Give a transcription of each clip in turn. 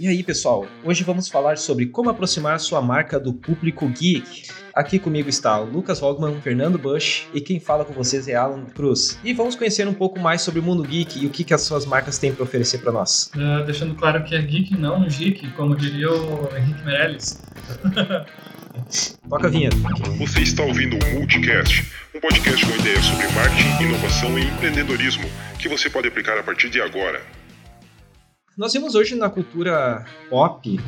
E aí, pessoal? Hoje vamos falar sobre como aproximar sua marca do público geek. Aqui comigo está o Lucas Wogman, Fernando Bush e quem fala com vocês é Alan Cruz. E vamos conhecer um pouco mais sobre o mundo geek e o que, que as suas marcas têm para oferecer para nós. Uh, deixando claro que é geek, não geek, como diria o Henrique Meirelles. Toca a vinheta. Você está ouvindo o Multicast, um podcast com ideias sobre marketing, inovação e empreendedorismo que você pode aplicar a partir de agora. Nós vemos hoje na cultura pop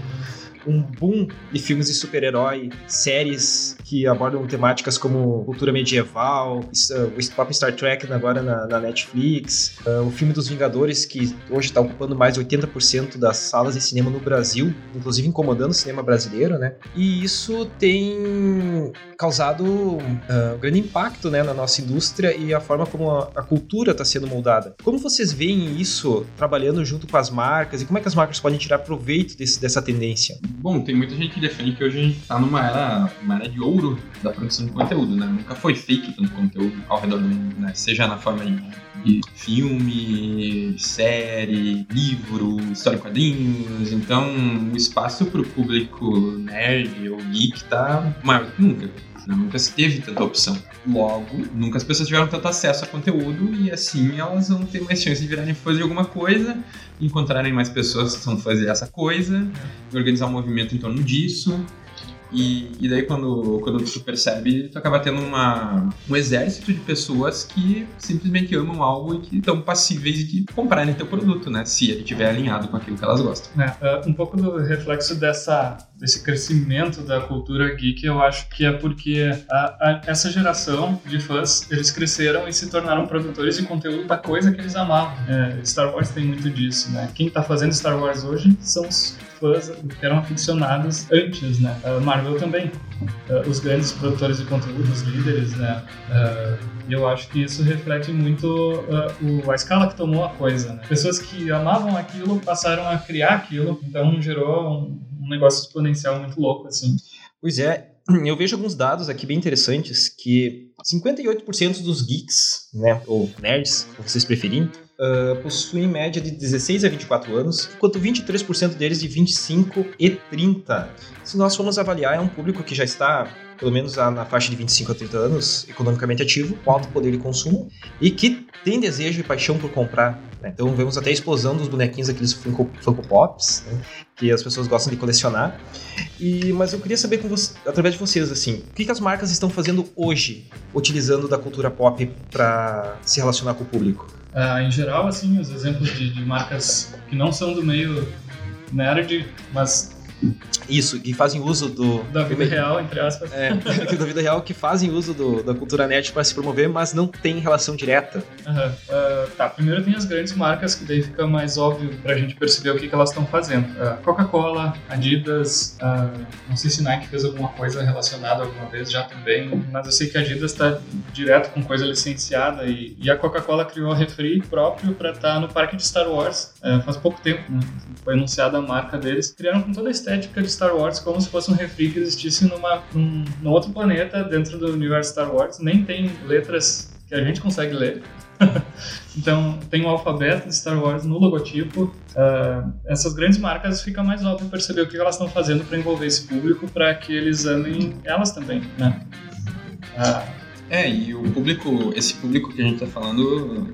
um boom de filmes de super-herói, séries que abordam temáticas como cultura medieval, o próprio Star Trek agora na, na Netflix, uh, o filme dos Vingadores, que hoje está ocupando mais de 80% das salas de cinema no Brasil, inclusive incomodando o cinema brasileiro, né? E isso tem causado uh, um grande impacto né, na nossa indústria e a forma como a, a cultura está sendo moldada. Como vocês veem isso trabalhando junto com as marcas e como é que as marcas podem tirar proveito desse, dessa tendência? Bom, tem muita gente que defende que hoje a gente está numa era, uma era de ouro da produção de conteúdo, né? Nunca foi fake tanto conteúdo ao redor do mundo, né? Seja na forma de, filme, série, livro, história em quadrinhos. Então, o espaço para o público nerd ou geek está maior do que nunca. Nunca se teve tanta opção. Logo, nunca as pessoas tiveram tanto acesso a conteúdo e assim elas vão ter mais chance de virarem fãs de alguma coisa, encontrarem mais pessoas que vão fazer essa coisa, organizar um movimento em torno disso. E, e daí quando, quando tu percebe, tu acaba tendo uma, um exército de pessoas que simplesmente amam algo e que estão passíveis de comprarem teu produto, né? Se ele estiver alinhado com aquilo que elas gostam. É, um pouco do reflexo dessa, desse crescimento da cultura geek, eu acho que é porque a, a, essa geração de fãs, eles cresceram e se tornaram produtores de conteúdo da coisa que eles amavam. É, Star Wars tem muito disso, né? Quem está fazendo Star Wars hoje são os fãs que eram aficionados antes, né? A Marvel também. Uh, os grandes produtores de conteúdo, os líderes, né? Uh, e eu acho que isso reflete muito uh, o, a escala que tomou a coisa, né? Pessoas que amavam aquilo passaram a criar aquilo, então gerou um, um negócio exponencial muito louco, assim. Pois é, eu vejo alguns dados aqui bem interessantes que 58% dos geeks, né, ou nerds, como vocês preferirem, uh, possuem média de 16 a 24 anos, enquanto 23% deles de 25 e 30. Se nós formos avaliar, é um público que já está pelo menos na faixa de 25 a 30 anos, economicamente ativo, com alto poder de consumo e que tem desejo e paixão por comprar. Né? Então vemos até a explosão dos bonequinhos, aqueles Funko, Funko Pops, né? que as pessoas gostam de colecionar. E, mas eu queria saber com você, através de vocês, assim, o que, que as marcas estão fazendo hoje, utilizando da cultura pop para se relacionar com o público? Uh, em geral, assim, os exemplos de, de marcas que não são do meio nerd, mas isso, que fazem uso do. Da vida real, entre aspas. É, da vida real, que fazem uso do, da cultura nerd para se promover, mas não tem relação direta. Uhum. Uh, tá, primeiro tem as grandes marcas, que daí fica mais óbvio pra gente perceber o que, que elas estão fazendo. Uh, Coca-Cola, Adidas, uh, não sei se Nike fez alguma coisa relacionada alguma vez já também, mas eu sei que a Adidas está direto com coisa licenciada e, e a Coca-Cola criou a refri próprio para estar tá no parque de Star Wars faz pouco tempo, né? foi anunciada a marca deles. Criaram com toda a estética de Star Wars como se fosse um refri que existisse numa, num, num outro planeta dentro do universo Star Wars. Nem tem letras que a gente consegue ler. então, tem o alfabeto de Star Wars no logotipo. Uh, essas grandes marcas fica mais óbvio perceber o que elas estão fazendo para envolver esse público, para que eles amem elas também, né? Uh, é, e o público, esse público que a gente está falando,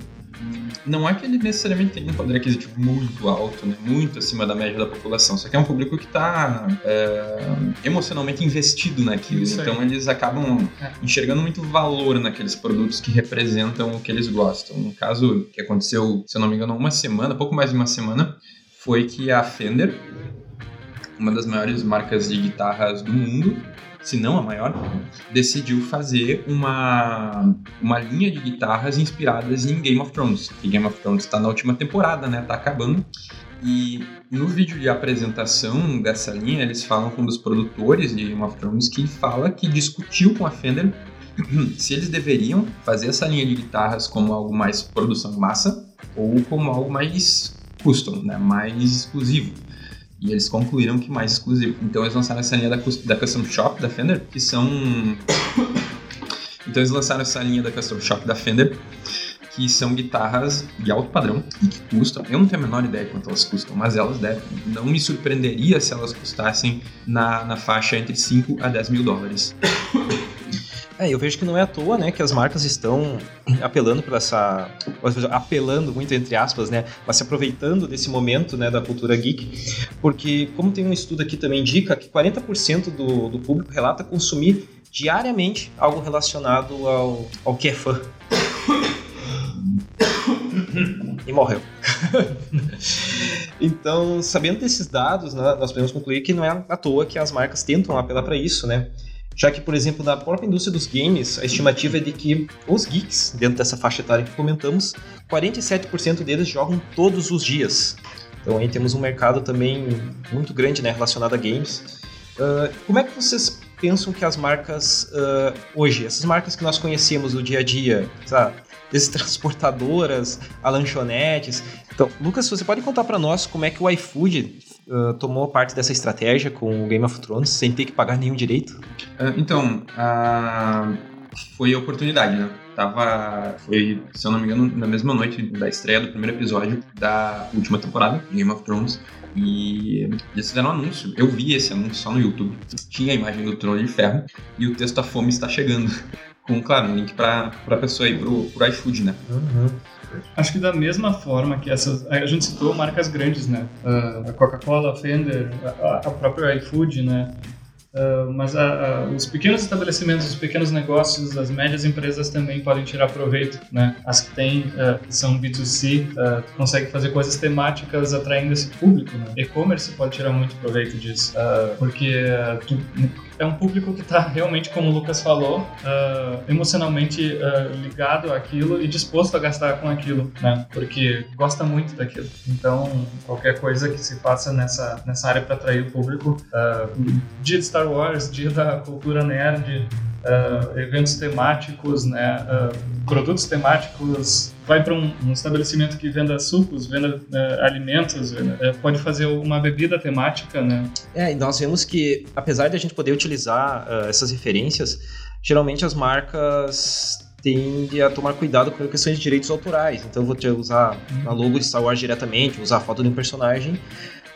não é que ele necessariamente tem um poder aquisitivo muito alto, né? muito acima da média da população, só que é um público que está é, emocionalmente investido naquilo. Então eles acabam é. enxergando muito valor naqueles produtos que representam o que eles gostam. No caso que aconteceu, se eu não me engano, uma semana, pouco mais de uma semana, foi que a Fender, uma das maiores marcas de guitarras do mundo, se não a maior, decidiu fazer uma, uma linha de guitarras inspiradas em Game of Thrones. E Game of Thrones está na última temporada, né? Tá acabando. E no vídeo de apresentação dessa linha, eles falam com um dos produtores de Game of Thrones que fala que discutiu com a Fender se eles deveriam fazer essa linha de guitarras como algo mais produção em massa ou como algo mais custom, né? mais exclusivo. E eles concluíram que mais exclusivo. Então eles lançaram essa linha da, da Custom Shop da Fender, que são. então eles lançaram essa linha da Custom Shop da Fender, que são guitarras de alto padrão e que custam. Eu não tenho a menor ideia quanto elas custam, mas elas devem. Não me surpreenderia se elas custassem na, na faixa entre 5 a 10 mil dólares. É, eu vejo que não é à toa, né, que as marcas estão apelando para essa, apelando muito entre aspas, né, mas se aproveitando desse momento, né, da cultura geek, porque como tem um estudo aqui também indica que 40% do, do público relata consumir diariamente algo relacionado ao, ao que é fã. e morreu. então, sabendo desses dados, né, nós podemos concluir que não é à toa que as marcas tentam apelar para isso, né? Já que, por exemplo, na própria indústria dos games, a estimativa é de que os geeks, dentro dessa faixa etária que comentamos, 47% deles jogam todos os dias. Então aí temos um mercado também muito grande né, relacionado a games. Uh, como é que vocês pensam que as marcas uh, hoje, essas marcas que nós conhecemos no dia a dia, sabe? Desde transportadoras a lanchonetes. Então, Lucas, você pode contar para nós como é que o iFood uh, tomou parte dessa estratégia com o Game of Thrones sem ter que pagar nenhum direito? Uh, então, uh, foi oportunidade, né? Tava, foi, se eu não me engano, na mesma noite da estreia do primeiro episódio da última temporada Game of Thrones. E eles fizeram um anúncio. Eu vi esse anúncio só no YouTube. Tinha a imagem do Trono de Ferro e o texto A Fome está chegando com, claro, um link para a pessoa aí, pro, pro iFood, né? Uhum. Acho que da mesma forma que essas. A gente citou marcas grandes, né? Uh, a Coca-Cola, a Fender, a, a própria iFood, né? Uh, mas a, a, os pequenos estabelecimentos, os pequenos negócios, as médias empresas também podem tirar proveito, né? As que têm, uh, que são B2C, uh, consegue fazer coisas temáticas atraindo esse público, né? E-commerce pode tirar muito proveito disso, porque tu, é um público que está realmente, como o Lucas falou, uh, emocionalmente uh, ligado àquilo e disposto a gastar com aquilo, né? Porque gosta muito daquilo. Então, qualquer coisa que se faça nessa, nessa área para atrair o público, uh, dia de Star Wars, dia da cultura nerd, uh, eventos temáticos, né, uh, produtos temáticos, vai para um, um, estabelecimento que venda sucos, venda uh, alimentos, pode fazer uma bebida temática, né? É, e nós vemos que, apesar de a gente poder utilizar essas referências, geralmente as marcas tendem a tomar cuidado com questões de direitos autorais. Então, vou te usar a logo de Star Wars diretamente, usar a foto de um personagem,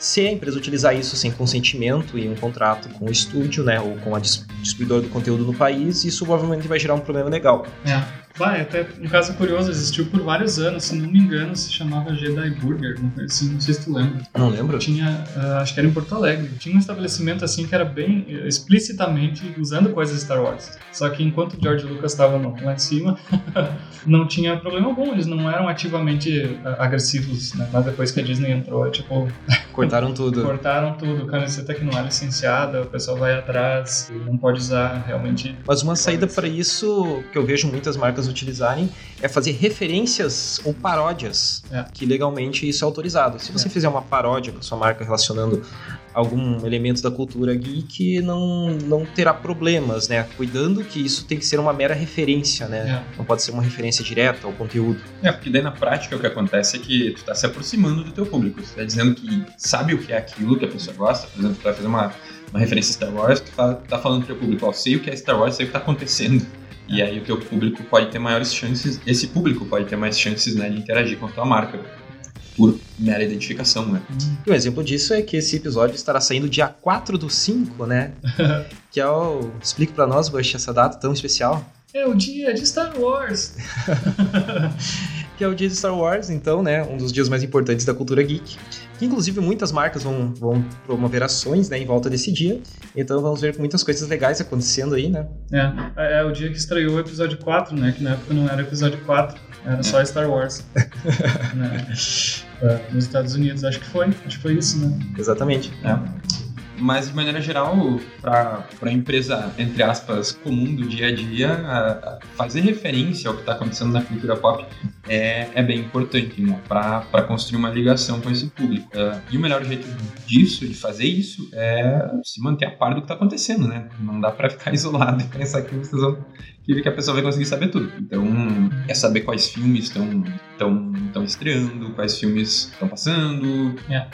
se a empresa utilizar isso sem consentimento e um contrato com o estúdio, né, ou com a distribuidora do conteúdo no país, isso provavelmente vai gerar um problema legal. É. Vai, até um caso curioso, existiu por vários anos, se não me engano, se chamava Jedi Burger, não, assim, não sei se tu lembra. Não lembro. Tinha, uh, acho que era em Porto Alegre, tinha um estabelecimento assim que era bem uh, explicitamente usando coisas Star Wars. Só que enquanto o George Lucas estava lá em cima, não tinha problema algum, eles não eram ativamente uh, agressivos, né? Mas depois que a Disney entrou, tipo. Cortaram tudo. Cortaram tudo, camiseta que não é licenciada, o pessoal vai atrás, não pode usar realmente. Mas uma saída para isso que eu vejo muitas marcas utilizarem é fazer referências ou paródias, é. que legalmente isso é autorizado. Se você é. fizer uma paródia com a sua marca relacionando algum elemento da cultura geek, não, não terá problemas, né? Cuidando que isso tem que ser uma mera referência, né? É. Não pode ser uma referência direta ao conteúdo. É, porque daí na prática o que acontece é que tu está se aproximando do teu público. Você tá dizendo que sabe o que é aquilo que a pessoa gosta. Por exemplo, tu vai fazer uma, uma referência a Star Wars, tu tá, tá falando pro teu público, ó, sei o que é Star Wars, sei o que tá acontecendo. E aí o teu público pode ter maiores chances, esse público pode ter mais chances né, de interagir com a tua marca por mera identificação, né? E um exemplo disso é que esse episódio estará saindo dia 4 do 5, né? que é o... Explique para nós, Bush, essa data tão especial. É o dia de Star Wars! que é o dia de Star Wars, então, né? Um dos dias mais importantes da cultura geek inclusive muitas marcas vão, vão promover ações né, em volta desse dia. Então vamos ver muitas coisas legais acontecendo aí, né? É, é o dia que estreou o episódio 4, né? Que na época não era episódio 4, era só Star Wars. né? é, nos Estados Unidos, acho que foi. Acho que foi isso, né? Exatamente. É. Mas, de maneira geral, para a empresa, entre aspas, comum do dia a dia, a, a fazer referência ao que está acontecendo na cultura pop é, é bem importante né? para construir uma ligação com esse público. Uh, e o melhor jeito disso, de fazer isso, é se manter a par do que está acontecendo, né? Não dá para ficar isolado e pensar que vocês vão que a pessoa vai conseguir saber tudo. Então, é saber quais filmes estão estão estreando, quais filmes estão passando, É.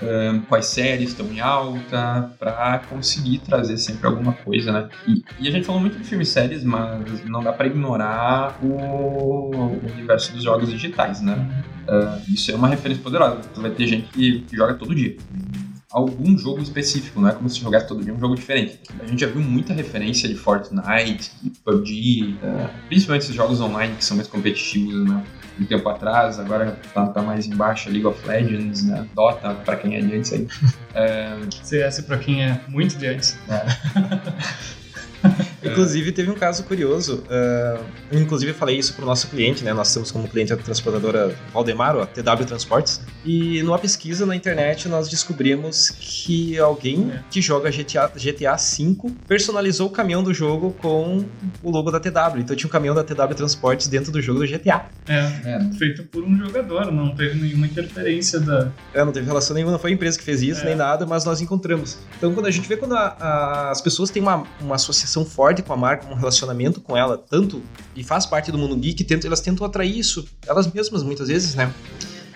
quais séries estão em alta, pra conseguir trazer sempre alguma coisa, né? E, e a gente falou muito de filmes e séries, mas não dá pra ignorar o universo dos jogos digitais, né? Ah, isso é uma referência poderosa. Tu vai ter gente que, que joga todo dia. Algum jogo específico, não é como se jogasse todo dia um jogo diferente. A gente já viu muita referência de Fortnite, PUBG, ah, principalmente esses jogos online que são mais competitivos, né? Um tempo atrás, agora tá, tá mais embaixo, League of Legends, né? Dota, pra quem é de antes aí. CS pra quem é muito de antes. Inclusive, teve um caso curioso. ah, inclusive, eu falei isso pro nosso cliente, né? Nós temos como cliente a transportadora Valdemaro, a TW Transportes. E numa pesquisa na internet, nós descobrimos que alguém É. que joga GTA, GTA V personalizou o caminhão do jogo com o logo da TW. Então tinha um caminhão da TW Transportes dentro do jogo do GTA. É, É, feito por um jogador, não teve nenhuma interferência da. É, não teve relação nenhuma, não foi a empresa que fez isso, É. nem nada, mas nós encontramos. Então, quando a gente vê quando a- a- as pessoas têm uma, uma associação forte com a marca, um relacionamento com ela, tanto e faz parte do mundo geek, elas tentam atrair isso, elas mesmas, muitas vezes, né?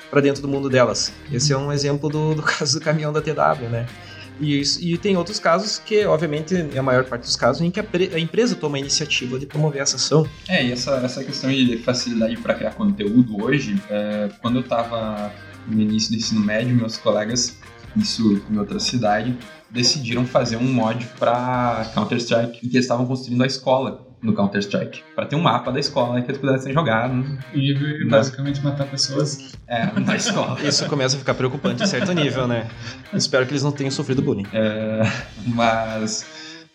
Pra dentro do mundo delas. Esse é um exemplo do, do caso do caminhão da TW, né? E, isso- e tem outros casos que, obviamente, é a maior parte dos casos em que a, a empresa toma a iniciativa de promover essa ação. É, e essa, essa questão de facilidade para criar conteúdo hoje, é, quando eu tava no início do ensino médio, meus colegas, isso em outra cidade, decidiram fazer um mod para Counter-Strike e que eles estavam construindo a escola no Counter-Strike, para ter um mapa da escola que eles pudessem jogar né, E basicamente matar pessoas. é, na escola. Isso começa a ficar preocupante em certo nível, né? Espero que eles não tenham sofrido bullying. É, mas,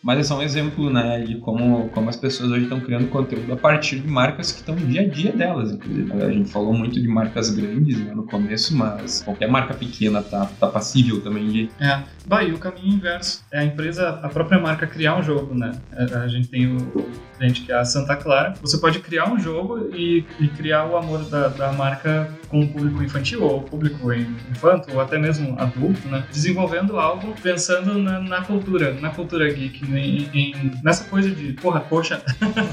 mas é só um exemplo, né, de como, como as pessoas hoje estão criando conteúdo a partir de marcas que estão no dia a dia delas, inclusive. A gente falou muito de marcas grandes né, no começo, mas qualquer marca pequena tá, tá passível também de. É. Bah, e o caminho inverso. É a empresa, a própria marca criar um jogo, né? A, a gente tem o, cliente que é a Santa Clara. Você pode criar um jogo e, e criar o amor da, da marca com o público infantil, ou o público infanto, ou até mesmo adulto, né? Desenvolvendo algo pensando na, na cultura, na cultura geek, em, em- nessa coisa de, porra, poxa,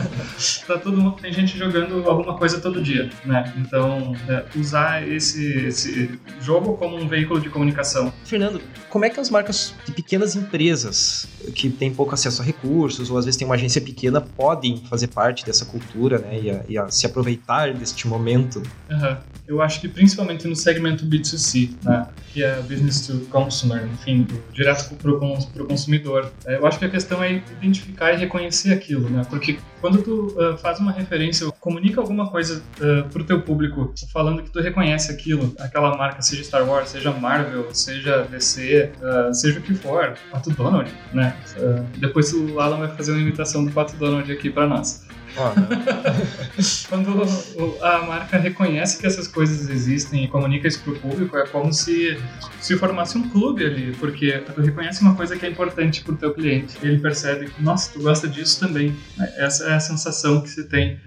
tá todo mundo, tem gente jogando alguma coisa todo dia, né? Então, é, usar esse, esse jogo como um veículo de comunicação. Fernando, como é que as marcas de pequenas empresas que têm pouco acesso a recursos ou às vezes têm uma agência pequena podem fazer parte dessa cultura, né, e, a- e a se aproveitar deste momento? Aham. Eu acho que principalmente no segmento B2C, né? que é business to consumer, enfim, direto para o consumidor. É, Eu acho que a questão é identificar e reconhecer aquilo, né? Porque quando tu ah, faz uma referência, ou comunica alguma coisa para o teu público, falando que tu reconhece aquilo, aquela marca, seja Star Wars, seja Marvel, seja DC, ah, seja o que for, Pato Donald, né? Ah, depois o Alan vai fazer uma imitação do Pato Donald aqui para nós. Quando o- a marca reconhece que essas coisas existem e comunica isso pro público, é como se se formasse um clube ali, porque tu reconhece uma coisa que é importante pro teu cliente. Ele percebe que, nossa, tu gosta disso também. Essa é a sensação que se tem.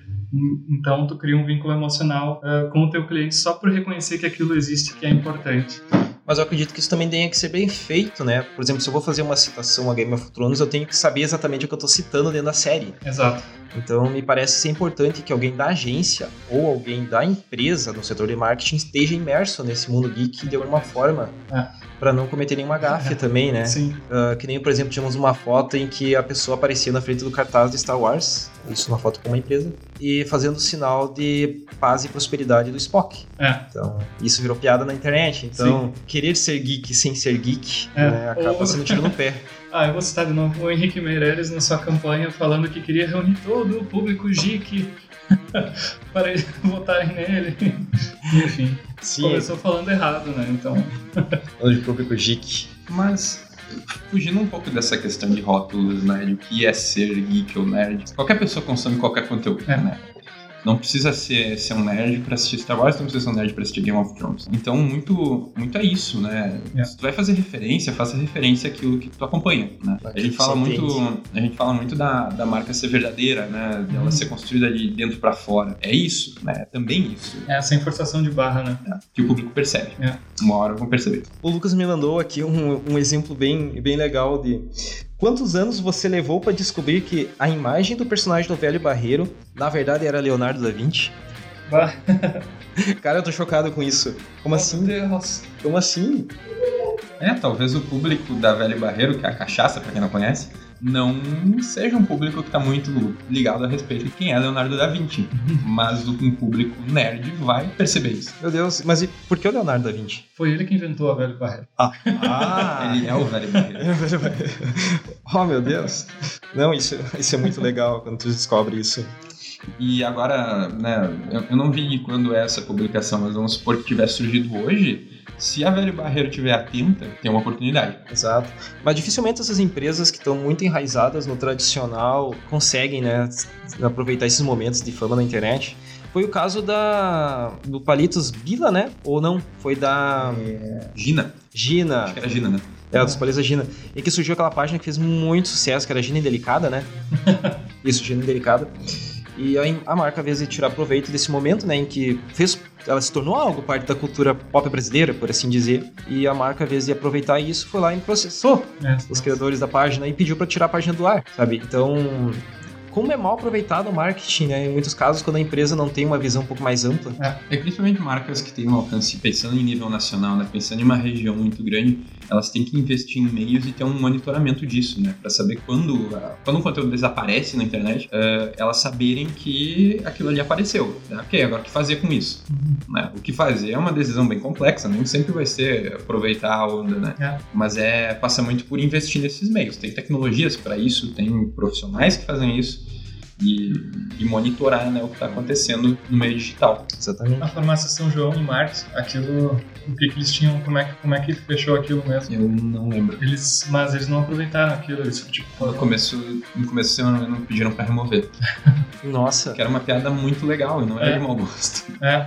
Então, tu cria um vínculo emocional eh, com o teu cliente só por reconhecer que aquilo existe, que é importante. Mas eu acredito que isso também tenha que ser bem feito, né? Por exemplo, se eu vou fazer uma citação a Game of Thrones, eu tenho que saber exatamente o que eu tô citando dentro da série. Exato. Então, me parece ser importante que alguém da agência ou alguém da empresa no setor de marketing esteja imerso nesse mundo geek de alguma forma, É. para não cometer nenhuma gafe também, né? Sim. Ah, que nem, por exemplo, tínhamos uma foto em que a pessoa aparecia na frente do cartaz de Star Wars, isso uma foto com uma empresa, e fazendo o sinal de paz e prosperidade do Spock. É. Então, isso virou piada na internet. Então, querer ser geek sem ser geek É. né, acaba Ou- sendo tiro no pé. Ah, eu vou citar de novo o Henrique Meirelles na sua campanha falando que queria reunir todo o público geek para eles votarem nele. Enfim, Sim, começou falando errado, né? Então, de público geek. Mas fugindo um pouco dessa questão de rótulos, né, de o que é ser geek ou nerd, qualquer pessoa consome qualquer conteúdo, né? Não precisa ser, ser um nerd pra assistir Star Wars, não precisa ser um nerd pra assistir Game of Thrones. Então, muito, muito é isso, né? É. Se tu vai fazer referência, faça referência àquilo que tu acompanha, né? A gente fala muito, a gente fala muito da, da marca ser verdadeira, né? Dela Uhum. ser construída de dentro pra fora. É isso, né? É também isso é sem forçação de barra, né? né? que o público percebe. É. Uma hora vão perceber. O Lucas me mandou aqui um, um exemplo bem, bem legal de quantos anos você levou para descobrir que a imagem do personagem do velho barreiro, na verdade, era Leonardo da Vinci. Bah, Cara, eu tô chocado com isso. Como assim? Meu Deus. Como assim? É, talvez o público da Velho Barreiro, que é a cachaça, pra quem não conhece, não seja um público que tá muito ligado a respeito de quem é Leonardo da Vinci. Mas um público nerd vai perceber isso. Meu Deus, mas e por que o Leonardo da Vinci? Foi ele que inventou a velho barreira. Ah, Ele é o Velho Barreiro. oh, meu Deus. Não, isso, isso é muito legal quando tu descobre isso. E agora, né, eu, eu não vi quando é essa publicação, mas vamos supor que tivesse surgido hoje. Se a Velho Barreiro tiver atenta, tem uma oportunidade. Exato. Mas dificilmente essas empresas que estão muito enraizadas no tradicional conseguem, né, aproveitar esses momentos de fama na internet. Foi o caso da do Palitos Bila, né? Ou não? Foi da Gina, Gina. acho que era Gina, né? É, dos Palitos da Gina. E que surgiu aquela página que fez muito sucesso, que era Gina Indelicada, né? Isso, Gina Indelicada. E a, a marca, às vezes, tirar proveito desse momento, né, em que fez, ela se tornou algo parte da cultura pop brasileira, por assim dizer. E a marca, às vezes, de aproveitar isso, foi lá e processou É, os criadores da página e pediu para tirar a página do ar, sabe? Então, como é mal aproveitado o marketing, né? Em muitos casos, quando a empresa não tem uma visão um pouco mais ampla. É, principalmente marcas que têm um alcance, pensando em nível nacional, né? Pensando em uma região muito grande, elas têm que investir em meios e ter um monitoramento disso, né? Para saber quando, quando um conteúdo desaparece na internet, eh, elas saberem que aquilo ali apareceu. Né? Ok, agora o que fazer com isso? Né? O que fazer é uma decisão bem complexa, nem sempre vai ser aproveitar a onda, né? É. Mas é passa muito por investir nesses meios. Tem tecnologias para isso, tem profissionais que fazem isso. E, e monitorar né, o que está acontecendo no meio digital. Exatamente. A farmácia São João em Marcos, aquilo, o que, que eles tinham, como é que, como é que fechou aquilo mesmo? Eu não lembro. Eles, mas eles não aproveitaram aquilo, eles tipo, No começo, no começo não, não pediram pra remover. Nossa, Que era uma piada muito legal e não era É. de mau gosto. é,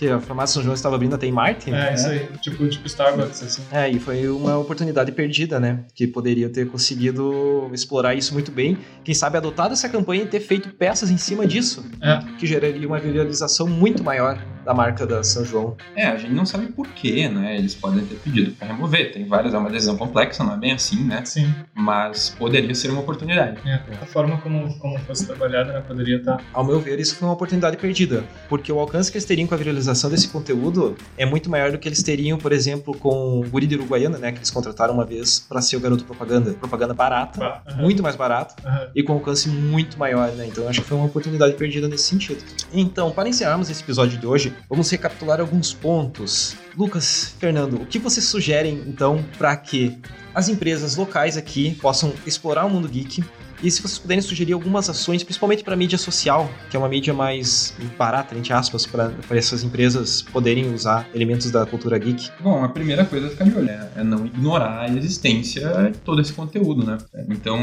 que a farmácia São João estava abrindo até em Martin. é isso aí, tipo, tipo Starbucks, assim. É, e foi uma oportunidade perdida, né? Que poderia ter conseguido explorar isso muito bem. Quem sabe adotado essa campanha e ter feito peças em cima disso, É. que geraria uma viralização muito maior da marca da São João. É, a gente não sabe por quê, né? Eles podem ter pedido pra remover. Tem várias, é uma decisão complexa, não é bem assim, né? Sim, Mas poderia ser uma oportunidade. é. a forma como, como fosse trabalhada, né, poderia estar... Ao meu ver, isso foi uma oportunidade perdida, porque o alcance que eles teriam com a viralização desse conteúdo é muito maior do que eles teriam, por exemplo, com o Guri de Uruguaiana, né? Que eles contrataram uma vez para ser o garoto propaganda. Propaganda barata, muito mais barato. e com alcance muito maior, né? Então eu acho que foi uma oportunidade perdida nesse sentido. Então, para encerrarmos esse episódio de hoje, vamos recapitular alguns pontos. Lucas, Fernando, o que vocês sugerem então para que as empresas locais aqui possam explorar o mundo geek? E se vocês puderem sugerir algumas ações, principalmente para a mídia social, que é uma mídia mais barata, entre aspas, para essas empresas poderem usar elementos da cultura geek. Bom, a primeira coisa é ficar de olho, é é não ignorar a existência de todo esse conteúdo, né? Então,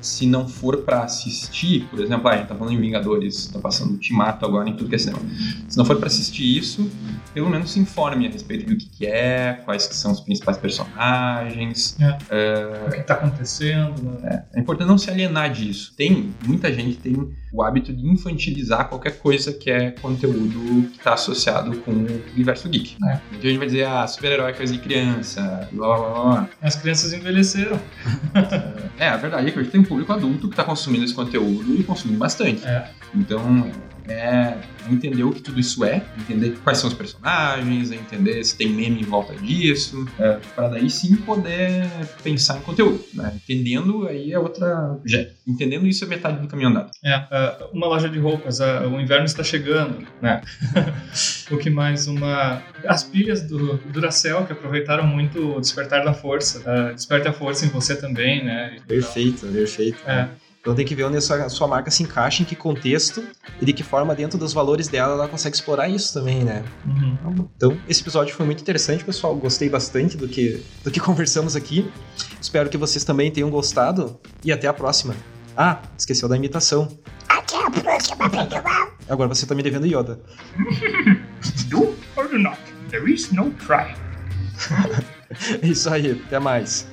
se não for pra assistir, por exemplo, ah, a gente tá falando em Vingadores, tá passando Ultimato agora em tudo que é cinema. Se não for pra assistir isso, pelo menos se informe a respeito do que, que é, quais que são os principais personagens. O que tá acontecendo, né? É importante não se alienar disso. Tem, muita gente tem o hábito de infantilizar qualquer coisa que é conteúdo que está associado com o universo geek. É. Então a gente vai dizer, ah, super-herói é coisa de criança, blá blá blá blá. As crianças envelheceram. É, a verdade é que hoje tem um público adulto que está consumindo esse conteúdo e consumindo bastante. É. Então, é entender o que tudo isso é, entender quais são os personagens, é entender se tem meme em volta disso, é, para daí sim poder pensar em conteúdo. Né? Entendendo aí é outra. Já, entendendo isso é metade do caminho andado. É, ah, uma loja de roupas, o inverno está chegando, né? o que mais? Uma... As pilhas do Duracell, que aproveitaram muito o despertar da força. ah, Desperte a força em você também, né? Perfeito, perfeito. É. Então tem que ver onde a sua, a sua marca se encaixa, em que contexto e de que forma, dentro dos valores dela, ela consegue explorar isso também, né? Uhum. Então, esse episódio foi muito interessante, pessoal. Gostei bastante do que, do que conversamos aqui. Espero que vocês também tenham gostado. E até a próxima. Ah, esqueceu da imitação. Até a próxima, pessoal. Agora você tá me devendo Yoda. Do or do not, there is no try. É isso aí, até mais.